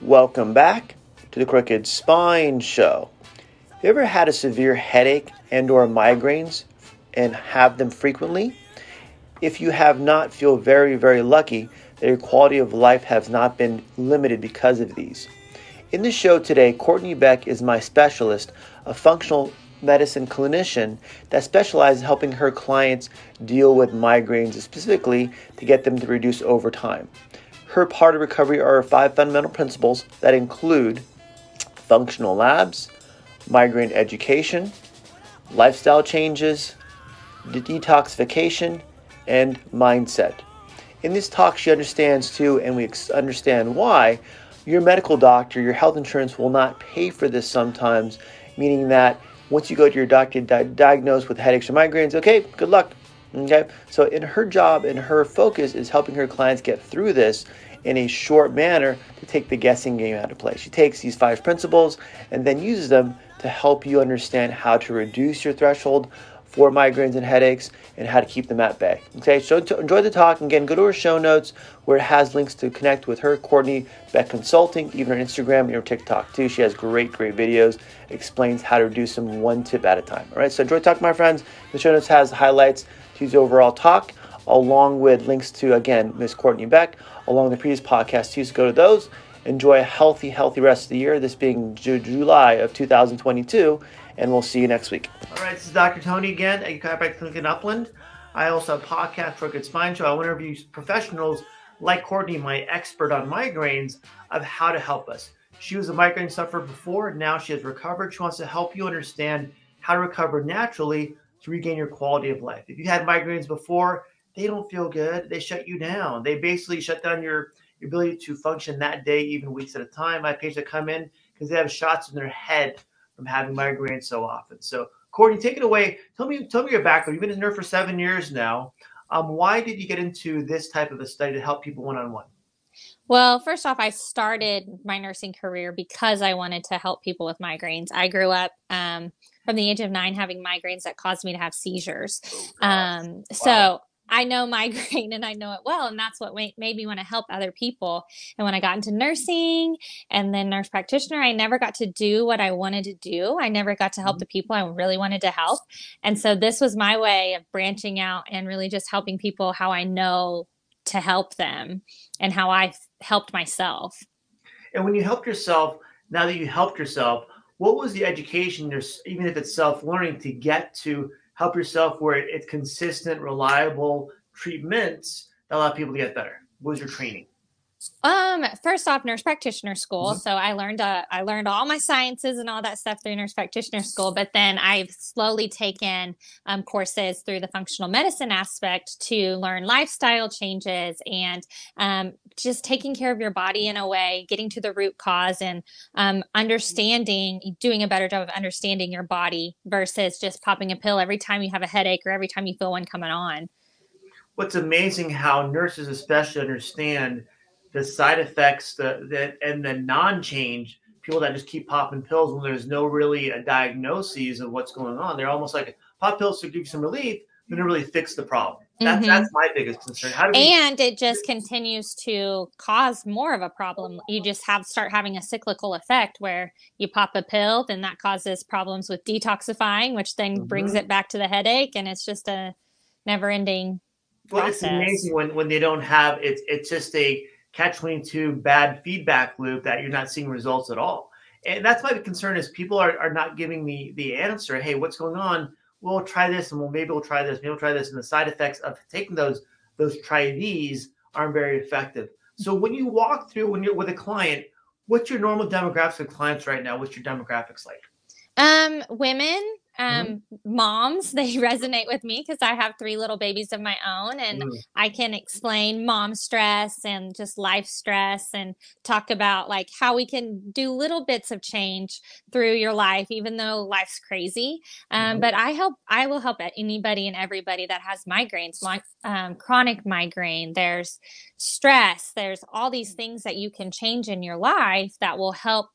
Welcome back to the Crooked Spine Show. Have you ever had a severe headache and or migraines and have them frequently? If you have not, feel very, very lucky that your quality of life has not been limited because of these. In the show today, Courtney Beck is my specialist, a functional medicine clinician that specializes in helping her clients deal with migraines, specifically to get them to reduce over time. Her part of recovery are five fundamental principles that include functional labs, migraine education, lifestyle changes, detoxification, and mindset. In this talk, she understands too, and we understand why your medical doctor, your health insurance will not pay for this sometimes, meaning that once you go to your doctor di- diagnosed with headaches or migraines, okay, good luck. Okay, so in her job and her focus is helping her clients get through this in a short manner to take the guessing game out of play. She takes these five principles and then uses them to help you understand how to reduce your threshold for migraines and headaches and how to keep them at bay. Okay, so enjoy the talk. Again, go to her show notes where it has links to connect with her, Courtney Beck Consulting, even her Instagram and her TikTok too. She has great, great videos, explains how to reduce them one tip at a time. All right, so enjoy talk, my friends. The show notes has highlights to use overall talk along with links to, again, Miss Courtney Beck, along the previous podcast too. So go to those. Enjoy a healthy, healthy rest of the year, this being July of 2022 and we'll see you next week. All right, this is Dr. Tony again at Chiropractic Clinic in Upland. I also have a podcast for Good Spine Show. I want to interview professionals like Courtney, my expert on migraines, of how to help us. She was a migraine sufferer before, now she has recovered. She wants to help you understand how to recover naturally to regain your quality of life. If you had migraines before, they don't feel good. They shut you down. They basically shut down your, your ability to function that day, even weeks at a time. My patients come in because they have shots in their head from having migraines so often. So, Courtney, take it away. Tell me, tell me your background. You've been a nurse for seven years now. Um, why did you get into this type of a study to help people one on one? Well, first off, I started my nursing career because I wanted to help people with migraines. I grew up um, from the age of nine having migraines that caused me to have seizures. Oh, um, wow. So I know migraine and I know it well. And that's what made me want to help other people. And when I got into nursing and then nurse practitioner, I never got to do what I wanted to do. I never got to help mm-hmm. the people I really wanted to help. And so this was my way of branching out and really just helping people how I know to help them and how I helped myself. And when you helped yourself, now that you helped yourself, what was the education, even if it's self learning, to get to help yourself where it's consistent, reliable treatments that allow people to get better? What was your training? Um, first off, nurse practitioner school. Mm-hmm. So I learned uh, I learned all my sciences and all that stuff through nurse practitioner school. But then I've slowly taken um, courses through the functional medicine aspect to learn lifestyle changes and um, just taking care of your body in a way, getting to the root cause and um, understanding, doing a better job of understanding your body versus just popping a pill every time you have a headache or every time you feel one coming on. What's amazing how nurses especially understand the side effects the, the and the non-change people that just keep popping pills when there's no really a diagnosis of what's going on. They're almost like pop pills to give you some relief but don't really fix the problem. That's, mm-hmm. that's my biggest concern. How do we- and it just continues to cause more of a problem. You just have start having a cyclical effect where you pop a pill then that causes problems with detoxifying which then mm-hmm. brings it back to the headache and it's just a never ending well, it's amazing when when they don't have it's it's just a catch 22 bad feedback loop that you're not seeing results at all. And that's my concern is people are, are not giving me the answer. Hey, what's going on? We'll try this and we'll maybe we'll try this, maybe we'll try this. And the side effects of taking those those try these aren't very effective. So when you walk through when you're with a client, what's your normal demographics of clients right now? What's your demographics like? Um, women. Um, mm-hmm. moms they resonate with me because i have three little babies of my own and mm. i can explain mom stress and just life stress and talk about like how we can do little bits of change through your life even though life's crazy um, mm-hmm. but i help i will help anybody and everybody that has migraines like um, chronic migraine there's stress there's all these things that you can change in your life that will help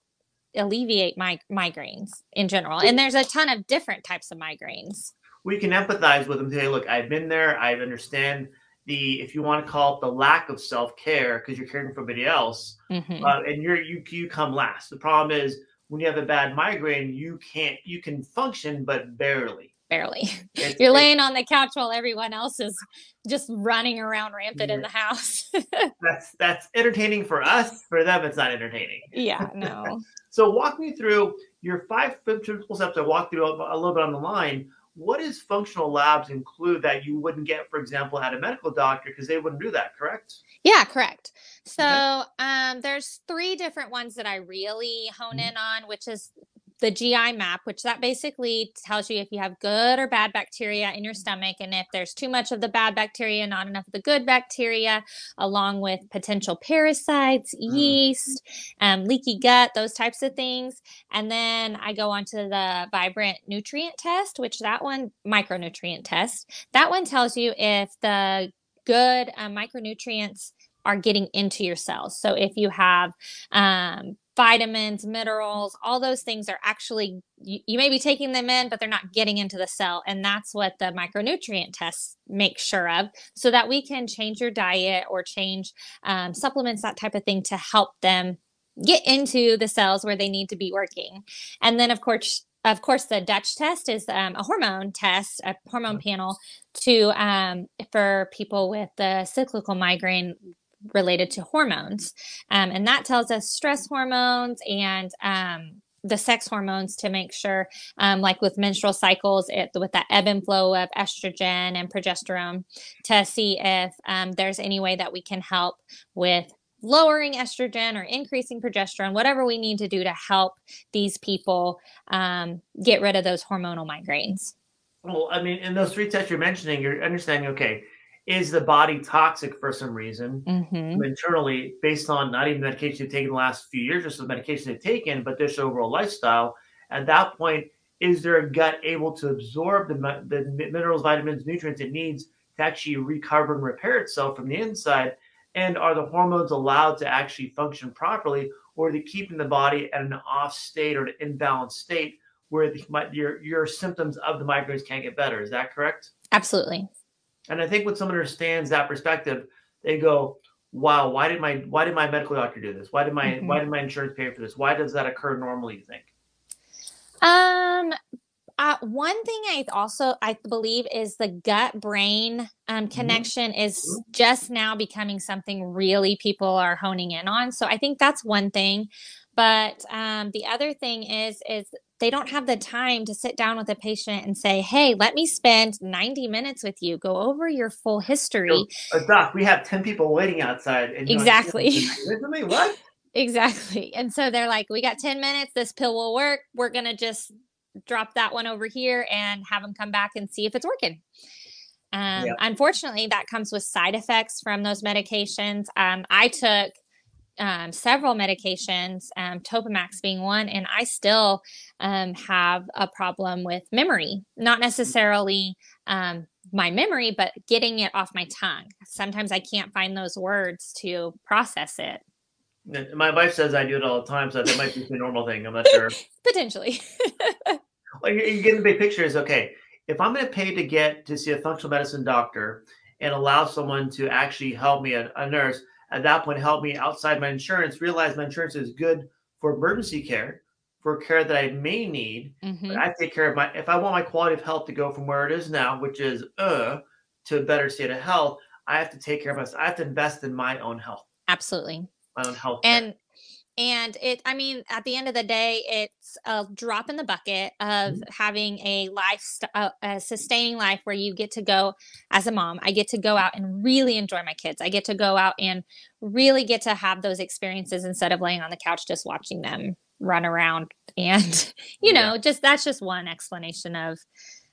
alleviate my migraines in general. And there's a ton of different types of migraines. We can empathize with them. Say, look, I've been there. I understand. the if you want to call it the lack of self care because you're caring for somebody else, mm-hmm. uh, and you're you you come last. The problem is when you have a bad migraine, you can't you can function but barely. Barely. It's, you're laying on the couch while everyone else is just running around rampant in the house. that's that's entertaining for us. For them, it's not entertaining. Yeah, no. so walk me through your five principal steps. I walked through a, a little bit on the line what is functional labs include that you wouldn't get, for example, at a medical doctor because they wouldn't do that, correct? Yeah, correct. So okay. um, there's three different ones that I really hone mm-hmm. in on, which is the GI map, which that basically tells you if you have good or bad bacteria in your stomach, and if there's too much of the bad bacteria, not enough of the good bacteria, along with potential parasites, mm. yeast, um, leaky gut, those types of things. And then I go on to the vibrant nutrient test, which that one micronutrient test. That one tells you if the good uh, micronutrients are getting into your cells. So if you have um, vitamins, minerals, all those things are actually, you, you, may be taking them in, but they're not getting into the cell. And that's what the micronutrient tests make sure of so that we can change your diet or change um, supplements, that type of thing to help them get into the cells where they need to be working. And then, of course, of course, the Dutch test is um, a hormone test, a hormone panel to um, for people with the cyclical migraine related to hormones. Um, and that tells us stress hormones and um, the sex hormones to make sure, um, like with menstrual cycles, it, with that ebb and flow of estrogen and progesterone, to see if um, there's any way that we can help with lowering estrogen or increasing progesterone, whatever we need to do to help these people um, get rid of those hormonal migraines. Well, I mean, in those three tests you're mentioning, you're understanding, okay, is the body toxic for some reason mm-hmm. internally based on not even medication they've taken the last few years, just the medication they've taken, but their overall lifestyle. At that point, is their gut able to absorb the, the minerals, vitamins, nutrients it needs to actually recover and repair itself from the inside? And are the hormones allowed to actually function properly, or are they keeping the body at an off state or an imbalanced state where the, your your symptoms of the migraines can't get better? Is that correct? Absolutely. And I think when someone understands that perspective, they go, "Wow, why did my why did my medical doctor do this? Why did my mm-hmm. why did my insurance pay for this? Why does that occur normally?" You think? Um, uh, one thing I also I believe is the gut brain um, mm-hmm. connection mm-hmm. is just now becoming something really people are honing in on. So I think that's one thing. But um, the other thing is is they don't have the time to sit down with a patient and say, "Hey, let me spend 90 minutes with you. Go over your full history." So, uh, doc, we have 10 people waiting outside. exactly. what? Exactly. And so they're like, "We got 10 minutes. This pill will work. We're gonna just drop that one over here and have them come back and see if it's working." Um, yep. Unfortunately, that comes with side effects from those medications. Um, I took um, several medications, um, Topamax being one, and I still um, have a problem with memory. Not necessarily um, my memory, but getting it off my tongue. Sometimes I can't find those words to process it. My wife says I do it all the time, so that might be a normal thing. I'm not sure. Potentially. well, you, you get the big picture is okay. If I'm going to pay to get to see a functional medicine doctor and allow someone to actually help me, a, a nurse, at that point help me outside my insurance, realize my insurance is good for emergency care, for care that I may need. Mm-hmm. But I take care of my if I want my quality of health to go from where it is now, which is uh to a better state of health, I have to take care of myself. I have to invest in my own health. Absolutely. My own health. And care and it i mean at the end of the day it's a drop in the bucket of mm-hmm. having a life a, a, sustaining life where you get to go as a mom i get to go out and really enjoy my kids i get to go out and really get to have those experiences instead of laying on the couch just watching them run around and you know yeah. just that's just one explanation of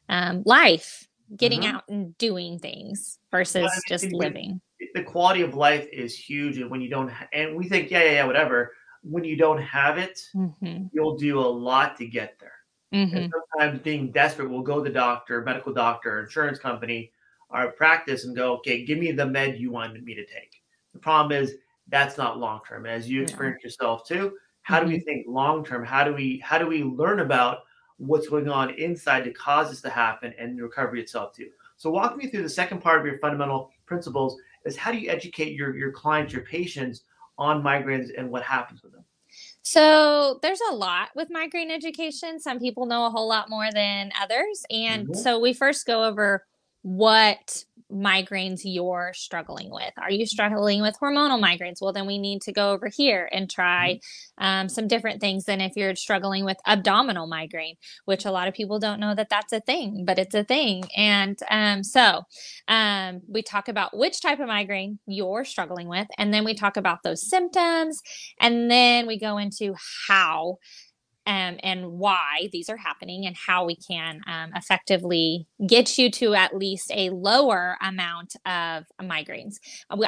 um, life getting mm-hmm. out and doing things versus well, just living the quality of life is huge and when you don't and we think yeah yeah yeah whatever when you don't have it, mm-hmm. you'll do a lot to get there. Mm-hmm. And sometimes being desperate, we'll go to the doctor, medical doctor, insurance company, our practice, and go, okay, give me the med you wanted me to take. The problem is that's not long term. As you experience yeah. yourself too, how mm-hmm. do we mm-hmm. think long term? How do we how do we learn about what's going on inside to cause this to happen and recovery itself too? So walk me through the second part of your fundamental principles is how do you educate your, your clients, your patients on migraines and what happens with them? So there's a lot with migraine education. Some people know a whole lot more than others. And mm-hmm. so we first go over what migraines you're struggling with. Are you struggling with hormonal migraines? Well, then we need to go over here and try mm-hmm. um, some different things than if you're struggling with abdominal migraine, which a lot of people don't know that that's a thing, but it's a thing. And um, so um, we talk about which type of migraine you're struggling with, and then we talk about those symptoms, and then we go into how um, and why these are happening and how we can um, effectively get you to at least a lower amount of migraines.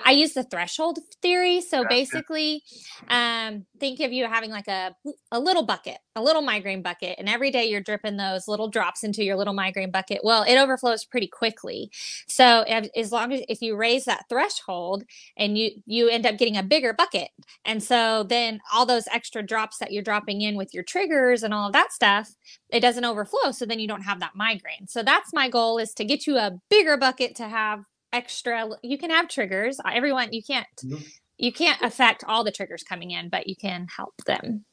I use the threshold theory. So gotcha. basically, um, think of you having like a, a little bucket, a little migraine bucket, and every day you're dripping those little drops into your little migraine bucket. Well, it overflows pretty quickly. So as long as if you raise that threshold and you you end up getting a bigger bucket, and so then all those extra drops that you're dropping in with your trigger triggers and all of that stuff, it doesn't overflow. So then you don't have that migraine. So that's my goal is to get you a bigger bucket to have extra. You can have triggers. Everyone, you can't, mm-hmm. you can't affect all the triggers coming in, but you can help them.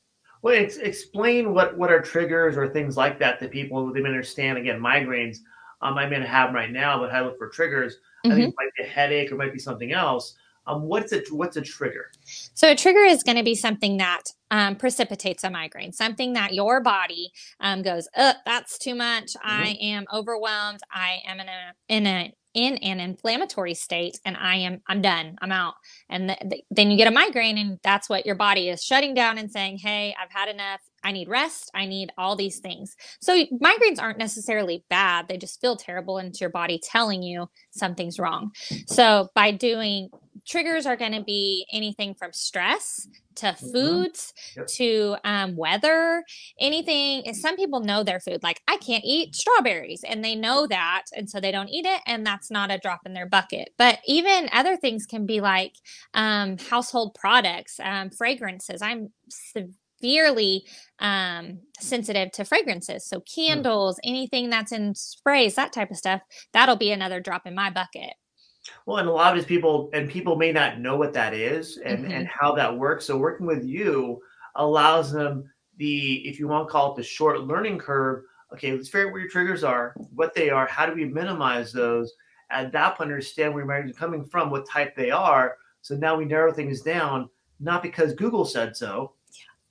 Well, ex- explain what what are triggers or things like that that people they may understand. Again, migraines. Um, I may not have them right now, but I look for triggers. Mm-hmm. I think mm-hmm. it might be a headache or might be something else. Um, what's a what's a trigger? So a trigger is going to be something that um, precipitates a migraine, something that your body um, goes, uh, that's too much. Mm-hmm. I am overwhelmed. I am in a in a in an inflammatory state and i am i'm done i'm out and th- th- then you get a migraine and that's what your body is shutting down and saying hey i've had enough i need rest i need all these things so migraines aren't necessarily bad they just feel terrible and it's your body telling you something's wrong so by doing triggers are going to be anything from stress to mm-hmm. foods mm-hmm. yep. to um, weather anything some people know their food like i can't eat strawberries and they know that and so they don't eat it and that's not a drop in their bucket but even other things can be like um, household products um, fragrances i'm severely um, sensitive to fragrances so hmm. candles mm. anything that's in sprays that type of stuff that'll be another drop in my bucket well, and a lot of these people, and people may not know what that is and, mm-hmm. and how that works. So working with you allows them the, if you want to call it the short learning curve, okay, let's figure out where your triggers are, what they are, how do we minimize those? At that point, understand where your are coming from, what type they are. So now we narrow things down, not because Google said so,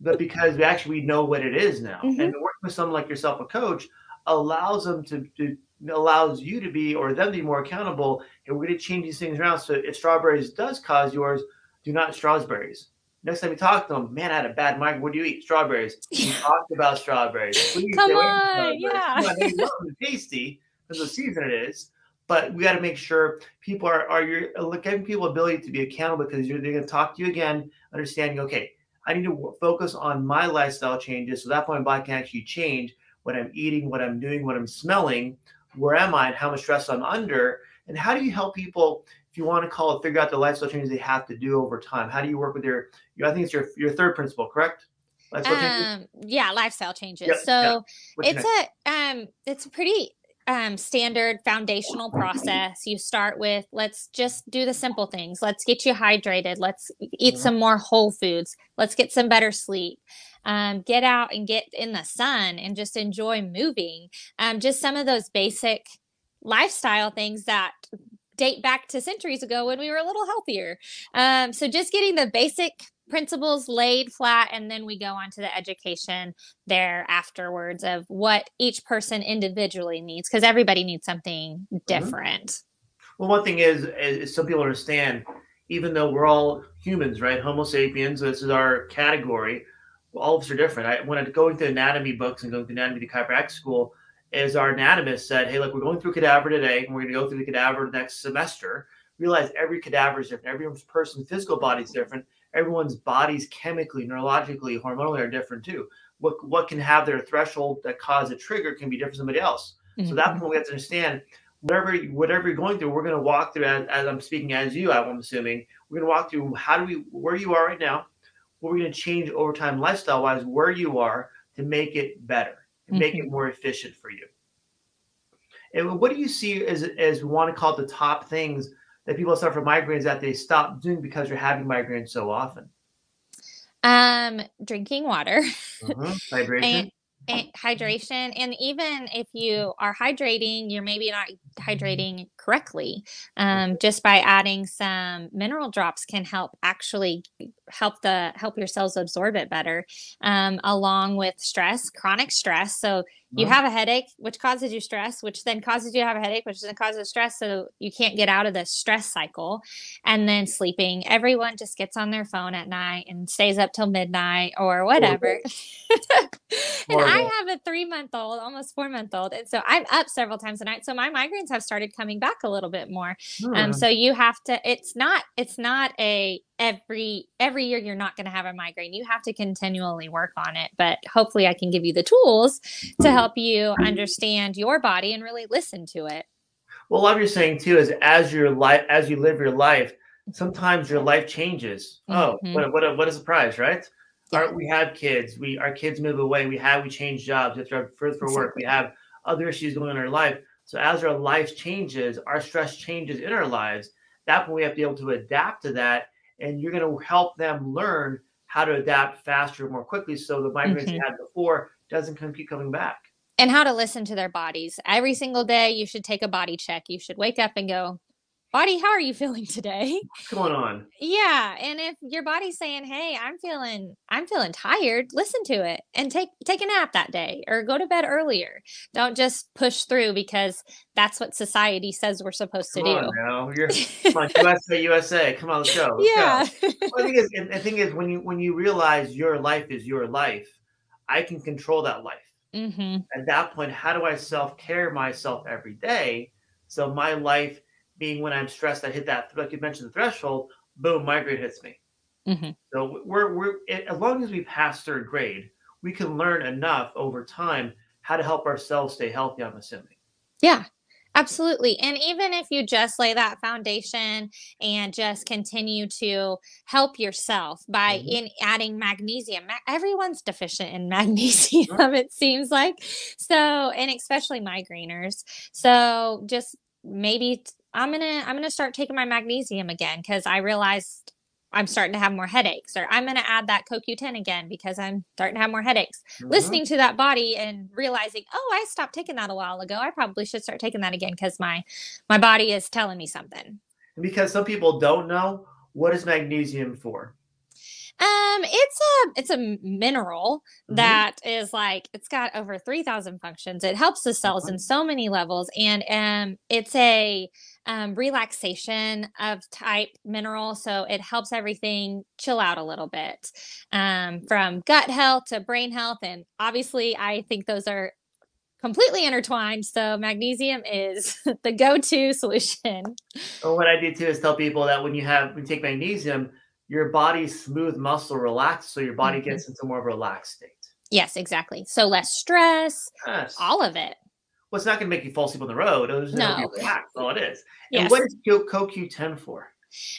but because we actually know what it is now. Mm-hmm. And working with someone like yourself, a coach, allows them to, to allows you to be or them to be more accountable. And we're going to change these things around. So if strawberries does cause yours, do not strawberries. Next time you talk to them, man, I had a bad mic. What do you eat? Strawberries. We talked about strawberries. Please Come on, yeah. They love them tasty because the season it is. But we got to make sure people are are you giving people ability to be accountable because you're they're going to talk to you again, understanding. Okay, I need to focus on my lifestyle changes so that my body can actually change what I'm eating, what I'm doing, what I'm smelling, where am I and how much stress I'm under, and how do you help people if you want to call it figure out the lifestyle changes they have to do over time? How do you work with your, your I think it's your your third principle, correct? Lifestyle um, yeah, lifestyle changes. Yep, so yep. it's next? a um it's a pretty um, standard foundational process. You start with let's just do the simple things. Let's get you hydrated. Let's eat mm-hmm. some more whole foods. Let's get some better sleep um, get out and get in the sun and just enjoy moving. Um, just some of those basic lifestyle things that date back to centuries ago when we were a little healthier. Um, so just getting the basic principles laid flat and then we go on to the education there afterwards of what each person individually needs because everybody needs something mm-hmm. different mm-hmm. well one thing is, is some people understand even though we're all humans right homo sapiens this is our category all of us are different. I, when I'm going through anatomy books and going through anatomy to chiropractic school, is our anatomist said, "Hey, look, we're going through cadaver today, and we're going to go through the cadaver next semester. Realize every cadaver is different. Every person's physical body is different. Everyone's bodies chemically, neurologically, hormonally are different too. What what can have their threshold that cause a trigger can be different from somebody else. Mm-hmm. So that point we have to understand whatever whatever you're going through, we're going to walk through as, as I'm speaking as you. I'm assuming we're going to walk through how do we where you are right now what we're going to change over time lifestyle wise where you are to make it better and make mm-hmm. it more efficient for you And what do you see as as we want to call it the top things that people suffer from migraines that they stop doing because you're having migraines so often? Um, drinking water, mm-hmm. hydration. And, and hydration and even if you are hydrating you're maybe not hydrating correctly um, just by adding some mineral drops can help actually help the help your cells absorb it better um, along with stress chronic stress so you have a headache which causes you stress which then causes you to have a headache which then causes stress so you can't get out of the stress cycle. And then sleeping. Everyone just gets on their phone at night and stays up till midnight or whatever. And i have a three month old almost four month old and so i'm up several times a night so my migraines have started coming back a little bit more. Hmm. um, so you have to it's not it's not a every every year you're not going to have a migraine. You have to continually work on it but hopefully i can give you the tools to help you understand your body and really listen to it. Well what you're saying too is as your life as you live your life sometimes your life changes. Oh mm-hmm. what, what, a, what a surprise right? Yeah. Our, we have kids. We our kids move away. We have we change jobs. We have to further for work we have other issues going on in our life. So as our life changes our stress changes in our lives that point we have to be able to adapt to that and you're going to help them learn how to adapt faster, more quickly, so the migraines mm-hmm. they had before doesn't keep coming back. And how to listen to their bodies. Every single day, you should take a body check. You should wake up and go, body how are you feeling today? What's going on? Yeah and if your body's saying hey i'm feeling i'm feeling tired listen to it and take take a nap that day or go to bed earlier. Don't just push through because that's what society says we're supposed come to on do. now you're usa usa come on let's go let's yeah. Go. well, the, thing is, the thing is when you when you realize your life is your life i can control that life. Mm-hmm. at that point how do i self-care myself every day so my life being when I'm stressed, I hit that like you mentioned the threshold. Boom, migraine hits me. Mm-hmm. So we're we're as long as we pass third grade, we can learn enough over time how to help ourselves stay healthy. I'm assuming. Yeah, Absolutely. And even if you just lay that foundation and just continue to help yourself by mm-hmm. in adding magnesium, everyone's deficient in magnesium, it seems like. So, and especially migrainers. So just maybe I'm gonna I'm gonna start taking my magnesium again because I realized I'm starting to have more headaches, or I'm gonna add that CoQ10 again because I'm starting to have more headaches. Mm-hmm. Listening to that body and realizing, oh, I stopped taking that a while ago. I probably should start taking that again because my my body is telling me something. Because some people don't know what is magnesium for. Um, it's a it's a mineral mm-hmm. that is like it's got over three thousand functions. It helps the cells in so many levels, and um, it's a um, relaxation of type mineral, so it helps everything chill out a little bit, um, from gut health to brain health, and obviously, I think those are completely intertwined. So magnesium is the go-to solution. Well, what I do too is tell people that when you have when you take magnesium your body's smooth muscle relaxed, so your body mm-hmm. gets into more of a relaxed state. Yes, exactly. So less stress, yes. all of it. Well, it's not going to make you fall asleep on the road. It's no, relaxed. All it is. Yes. And what is CoQ10 for?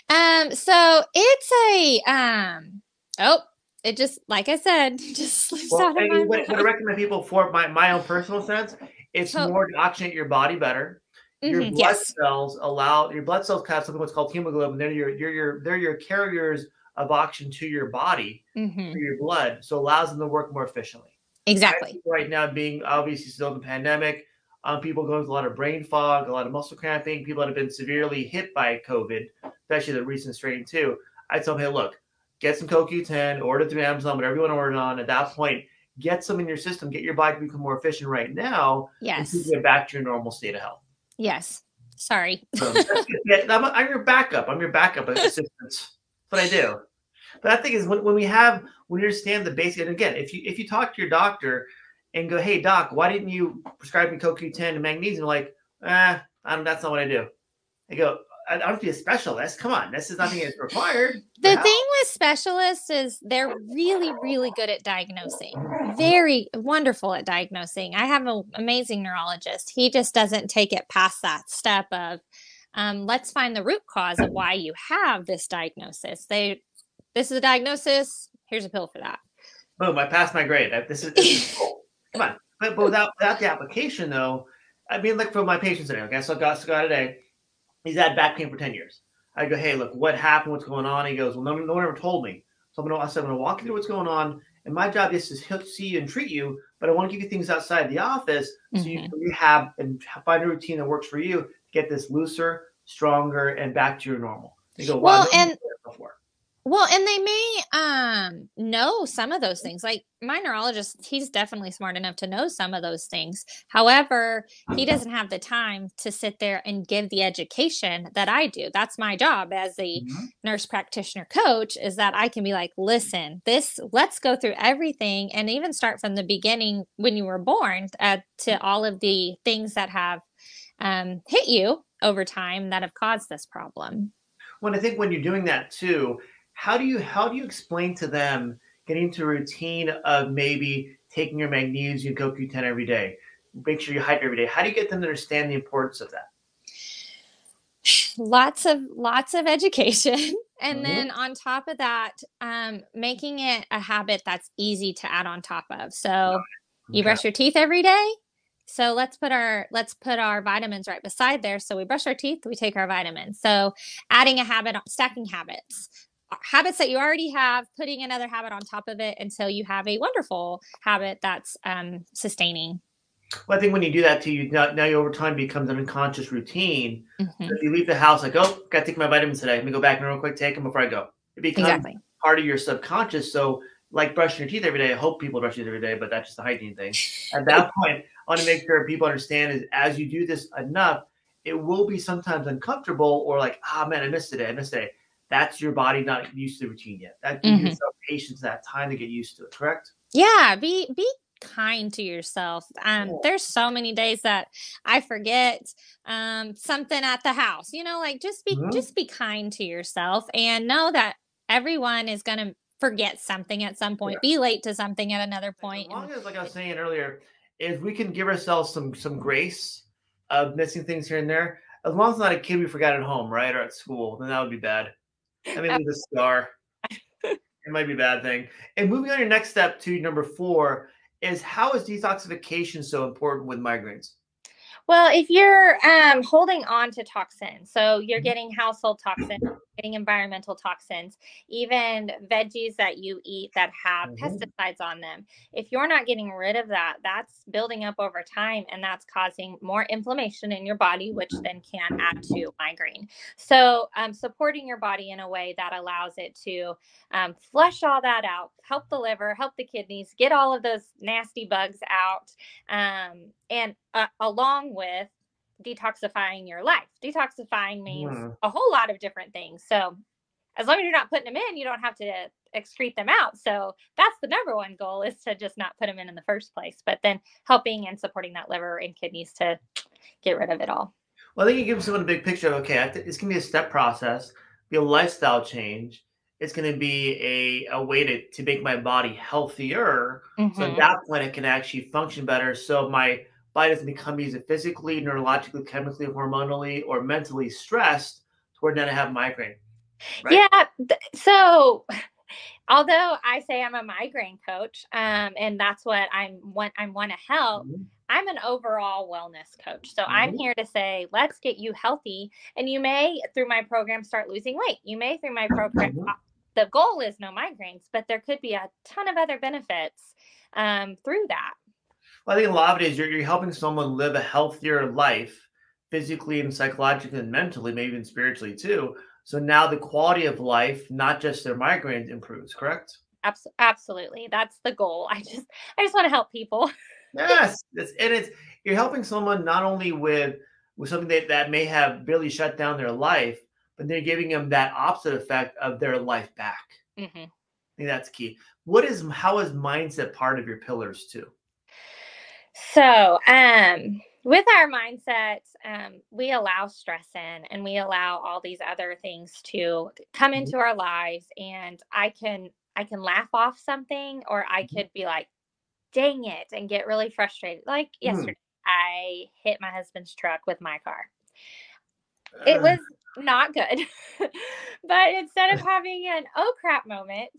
Um, so it's a um. Oh, it just like I said, just slips well, out of my what, what I recommend people for my my own personal sense, it's so, more to oxygenate your body better your mm-hmm, blood yes. cells allow your blood cells have something what's called hemoglobin. They're your you're your they're your carriers of oxygen to your body mm-hmm. through your blood, so allows them to work more efficiently. Exactly. Right now, being obviously still in the pandemic, um, people going through a lot of brain fog, a lot of muscle cramping, people that have been severely hit by COVID, especially the recent strain too. I tell them, hey, look, get some CoQ10, order through Amazon, whatever you want to order on. At that point, get some in your system, get your body to become more efficient right now. Yes. And get back to your normal state of health. Yes. Sorry. um, yeah, I'm, I'm, your backup. I'm your backup assistant. That's what I do. But I think is when, when we have when you understand the basic and again, if you if you talk to your doctor and go, hey doc, why didn't you prescribe me CoQ10 and magnesium? Like, ah, eh, that's not what I do. I go, I don't have to be a specialist. Come on, this is nothing that's required. The thing with specialists is they're really, really good at diagnosing. Very wonderful at diagnosing. I have an amazing neurologist. He just doesn't take it past that step of um, let's find the root cause of why you have this diagnosis. They, this is a diagnosis. Here's a pill for that. Boom! I passed my grade. This is, this is cool. Come on, but, but without without the application though, I mean, like for my patients today, okay, so I got, so got today, he's had back pain for 10 years. I go, hey, look, what happened? What's going on? He goes, well, no, no one ever told me. So I'm gonna, I said, I'm gonna walk you through what's going on. And my job is to see you and treat you, but I want to give you things outside the office so mm-hmm. you can rehab and find a routine that works for you. to Get this looser, stronger, and back to your normal. You go, wow, well, and well, and they may um, know some of those things. Like my neurologist, he's definitely smart enough to know some of those things. However, he doesn't have the time to sit there and give the education that I do. That's my job as a mm-hmm. nurse practitioner coach is that I can be like, listen, this, let's go through everything and even start from the beginning when you were born uh, to all of the things that have um, hit you over time that have caused this problem. Well, I think when you're doing that too, how do you how do you explain to them getting into a routine of maybe taking your magnesium CoQ10 every day? Make sure you hydrate every day. How do you get them to understand the importance of that? Lots of lots of education. And mm-hmm. then on top of that, um, making it a habit that's easy to add on top of. So okay. you brush your teeth every day. So let's put our let's put our vitamins right beside there. So we brush our teeth, we take our vitamins. So adding a habit, stacking habits habits that you already have, putting another habit on top of it until you have a wonderful habit that's um, sustaining. Well, I think when you do that too, you now, now you over time becomes an unconscious routine. Mm-hmm. So if you leave the house, like, oh, got to take my vitamins today. Let me go back and real quick take them before I go. It becomes exactly. part of your subconscious. So, like brushing your teeth every day, I hope people brush teeth every day, but that's just a hygiene thing. At that point, I want to make sure people understand is as you do this enough, it will be sometimes uncomfortable or like, ah, oh, man, I missed today. I missed today that's your body not used to the routine yet. That gives mm-hmm. yourself patience that time to get used to it, correct? Yeah, be be kind to yourself. Um, yeah. there's so many days that I forget um something at the house. You know, like just be mm-hmm. just be kind to yourself and know that everyone is gonna forget something at some point, yeah. be late to something at another point. As long as like I was saying earlier, if we can give ourselves some some grace of missing things here and there, as long as not a kid we forgot at home, right, or at school, then that would be bad. I mean, the scar. it might be a bad thing. And moving on your next step to number four is how is detoxification so important with migraines? Well, if you're um, holding on to toxins, so you're mm-hmm. getting household toxins, getting environmental toxins, even veggies that you eat that have mm-hmm. pesticides on them, if you're not getting rid of that, that's building up over time and that's causing more inflammation in your body, which then can add to migraine. So, um, supporting your body in a way that allows it to um, flush all that out, help the liver, help the kidneys, get all of those nasty bugs out. Um, and uh, along with detoxifying your life. Detoxifying means mm. a whole lot of different things. So, as long as you're not putting them in, you don't have to excrete them out. So, that's the number one goal is to just not put them in in the first place, but then helping and supporting that liver and kidneys to get rid of it all. Well, I think you give someone a big picture of okay, it's going to be a step process, be a lifestyle change. It's going to be a, a way to, to make my body healthier. Mm-hmm. So at that point, it can actually function better. So my body doesn't become either physically, neurologically, chemically, hormonally, or mentally stressed toward then I have migraine. Right? Yeah. So although I say I'm a migraine coach, um, and that's what I'm want I want to help. Mm-hmm. I'm an overall wellness coach. So mm-hmm. I'm here to say, let's get you healthy. And you may, through my program, start losing weight. You may, through my program, mm-hmm. the goal is no migraines, but there could be a ton of other benefits um, through that. Well, I think a lot of it is you're, you're helping someone live a healthier life physically and psychologically and mentally, maybe even spiritually too. So now the quality of life, not just their migraines, improves, correct? Absolutely. That's the goal. I just I just want to help people. yes. It's, and it's you're helping someone not only with with something that, that may have barely shut down their life, but they're giving them that opposite effect of their life back. Mm-hmm. I think that's key. What is how is mindset part of your pillars too? So, um, with our mindset, um, we allow stress in and we allow all these other things to come mm-hmm. into our lives. And I can I can laugh off something, or I mm-hmm. could be like, "Dang it!" and get really frustrated. Like mm. yesterday, I hit my husband's truck with my car. It was not good, but instead of having an oh crap moment,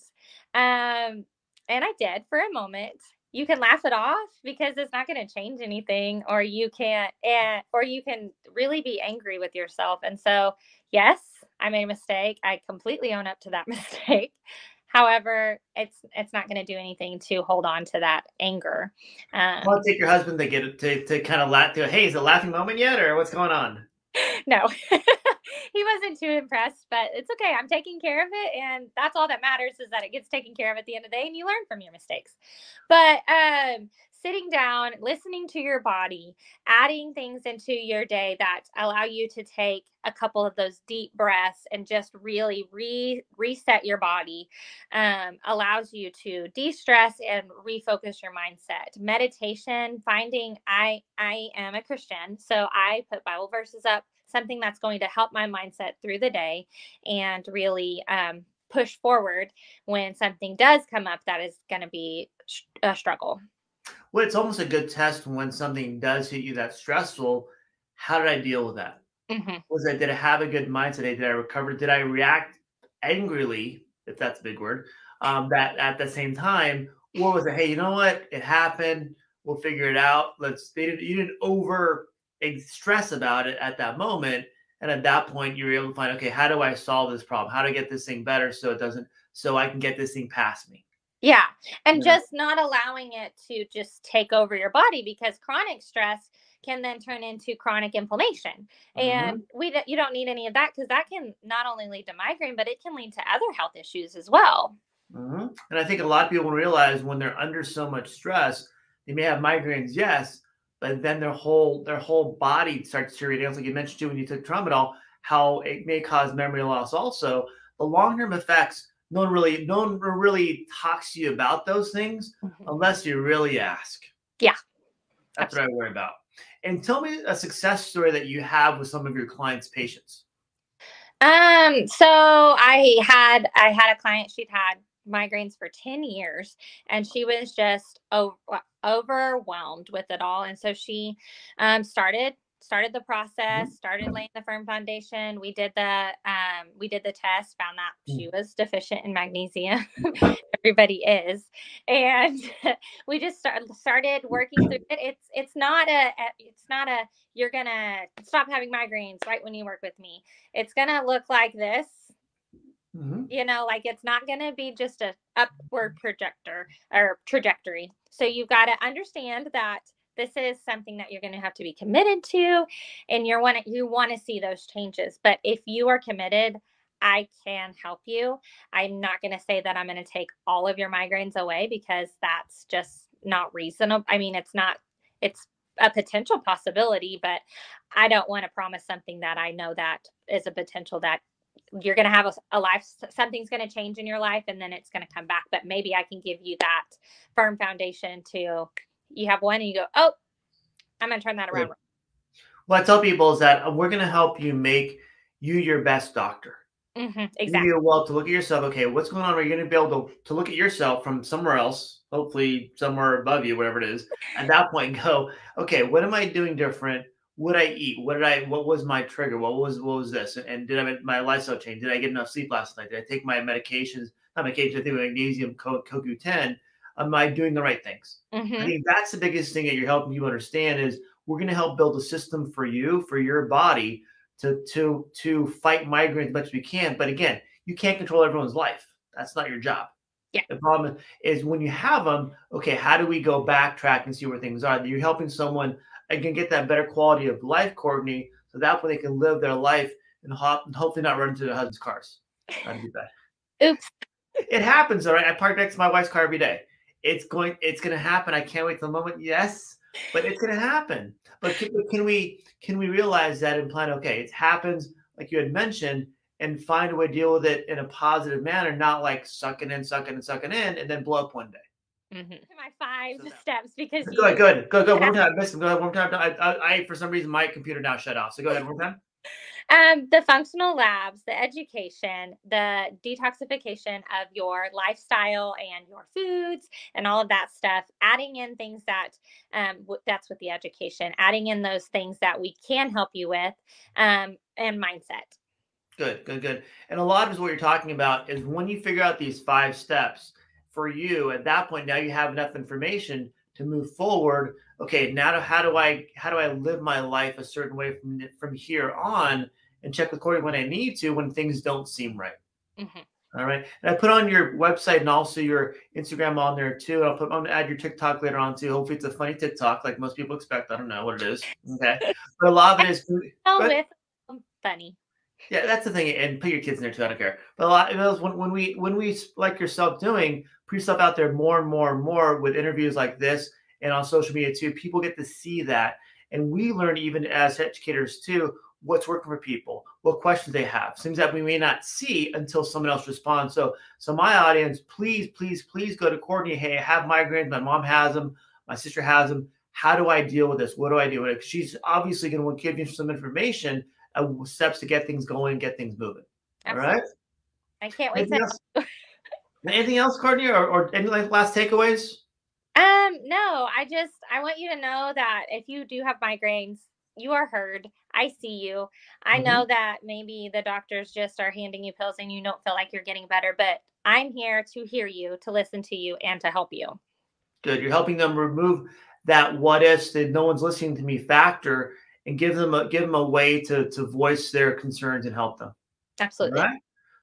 um, and I did for a moment you can laugh it off because it's not going to change anything or you can't and or you can really be angry with yourself and so yes i made a mistake i completely own up to that mistake however it's it's not going to do anything to hold on to that anger um, well take your husband to get to, to kind of laugh to hey is it a laughing moment yet or what's going on? No he wasn't too impressed, but it's okay. I'm taking care of it. And that's all that matters is that it gets taken care of at the end of the day and you learn from your mistakes. But um, sitting down, listening to your body, adding things into your day that allow you to take a couple of those deep breaths and just really re- reset your body um, allows you to de-stress and refocus your mindset meditation finding i i am a christian so i put bible verses up something that's going to help my mindset through the day and really um, push forward when something does come up that is going to be a struggle. Well, it's almost a good test when something does hit you that's stressful. How did I deal with that? Mm-hmm. Was I did I have a good mindset? Did I recover? Did I react angrily, if that's a big word, um, that at the same time, or was it, hey, you know what? It happened. We'll figure it out. Let's. They didn't. You didn't over stress about it at that moment. And at that point, you're able to find, okay, how do I solve this problem? How do I get this thing better so it doesn't, so I can get this thing past me? Yeah. And just not allowing it to just take over your body because chronic stress can then turn into chronic inflammation. And mm-hmm. we you don't need any of that because that can not only lead to migraine, but it can lead to other health issues as well. Mm-hmm. And I think a lot of people realize when they're under so much stress, they may have migraines, yes, but then their whole their whole body starts deteriorating. It's like you mentioned too, when you took tramadol, how it may cause memory loss. Also, the long term effects. No one really, no one really talks to you about those things mm-hmm. unless you really ask. Yeah, that's Absolutely. what I worry about. And tell me a success story that you have with some of your clients' patients. Um, so I had I had a client. She'd had migraines for 10 years and she was just over, overwhelmed with it all and so she um, started started the process started laying the firm foundation. We did the um, we did the test found that she mm. was deficient in magnesium. Everybody is. And we just start, started working through it. It's it's not a it's not a you're gonna stop having migraines right when you work with me. It's gonna look like this Mm-hmm. You know, like it's not going to be just a upward projector or trajectory. So you've got to understand that this is something that you're going to have to be committed to and you're want you want to see those changes. But if you are committed, I can help you. I'm not going to say that I'm going to take all of your migraines away because that's just not reasonable. I mean, it's not it's a potential possibility, but I don't want to promise something that I know that is a potential that you're going to have a, a, life something's going to change in your life and then it's going to come back but maybe i can give you that firm foundation to you have one and you go oh i'm going to turn that around what i tell people is that uh, we're going to help you make you your best doctor. Mm-hmm, exactly. you well to look at yourself okay what's going on? Are you going to be able to, to look at yourself from somewhere else hopefully somewhere above you whatever it is at that point go okay what am i doing different what I eat? What did I? What was my trigger? What was what was this? And did I my lifestyle change? Did I get enough sleep last night? Did I take my medications? Not medications, I think magnesium, CoQ10. Am I doing the right things? Mm-hmm. I think that's the biggest thing that you're helping you understand is we're going to help build a system for you for your body to to to fight migraines as much as we can. But again, you can't control everyone's life. That's not your job. Yeah. The problem is when you have them, okay, how do we go backtrack and see where things are? You're helping someone and can get that better quality of life, Courtney, so that way they can live their life and, ho- and hopefully not run into their husband's cars. That'd be bad. Oops. It happens, all right. I park next to my wife's car every day. It's going. It's going to happen. I can't wait till the moment. Yes, but it's going to happen. But can, can we can we realize that and plan? Okay, it happens, like you had mentioned, and find a way to deal with it in a positive manner, not like sucking in, sucking and sucking in, and then blow up one day. Mm-hmm. My five so steps because go ahead, good, go, go, one more time. Listen, go ahead, one more time. I, I, I, for some reason, my computer now shut off. So go ahead, one more time. Um, the functional labs, the education, the detoxification of your lifestyle and your foods and all of that stuff, adding in things that um, w- that's with the education, adding in those things that we can help you with, um, and mindset. Good, good, good. And a lot of what you're talking about is when you figure out these five steps, for you at that point, now you have enough information to move forward. Okay, now how do I how do I live my life a certain way from from here on and check according when I need to when things don't seem right. Mm-hmm. All right. And I put on your website and also your Instagram on there too. And I'll put on add your TikTok later on too. Hopefully it's a funny TikTok like most people expect. I don't know what it is. Okay. But a lot of it is but, funny. Yeah, that's the thing. And put your kids in there too. I don't care. But a lot of when, when we when we like yourself doing, put yourself out there more and more and more with interviews like this and on social media too. People get to see that. And we learn even as educators too what's working for people, what questions they have, things that we may not see until someone else responds. So, so my audience, please, please, please go to Courtney. Hey, I have migraines. My mom has them. My sister has them. How do I deal with this? What do I do with it? She's obviously going to want to give you some information, uh, steps to get things going, get things moving. Absolutely. All right. I can't wait. Anything, to- else? Anything else, Courtney, or, or any like last takeaways? Um, no, I just I want you to know that if you do have migraines, you are heard. I see you. I mm-hmm. know that maybe the doctors just are handing you pills and you don't feel like you're getting better, but I'm here to hear you, to listen to you, and to help you. Good. You're helping them remove that what if that no one's listening to me factor and give them a give them a way to to voice their concerns and help them. Absolutely. All right.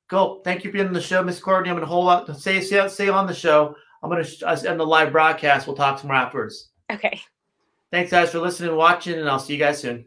Go. Thank you for being on the show, Miss Courtney. I'm going to hold up. Say say say on the show. I'm going to uh, end the live broadcast. We'll talk some more afterwards. Okay. Thanks, guys, for listening and watching, and I'll see you guys soon.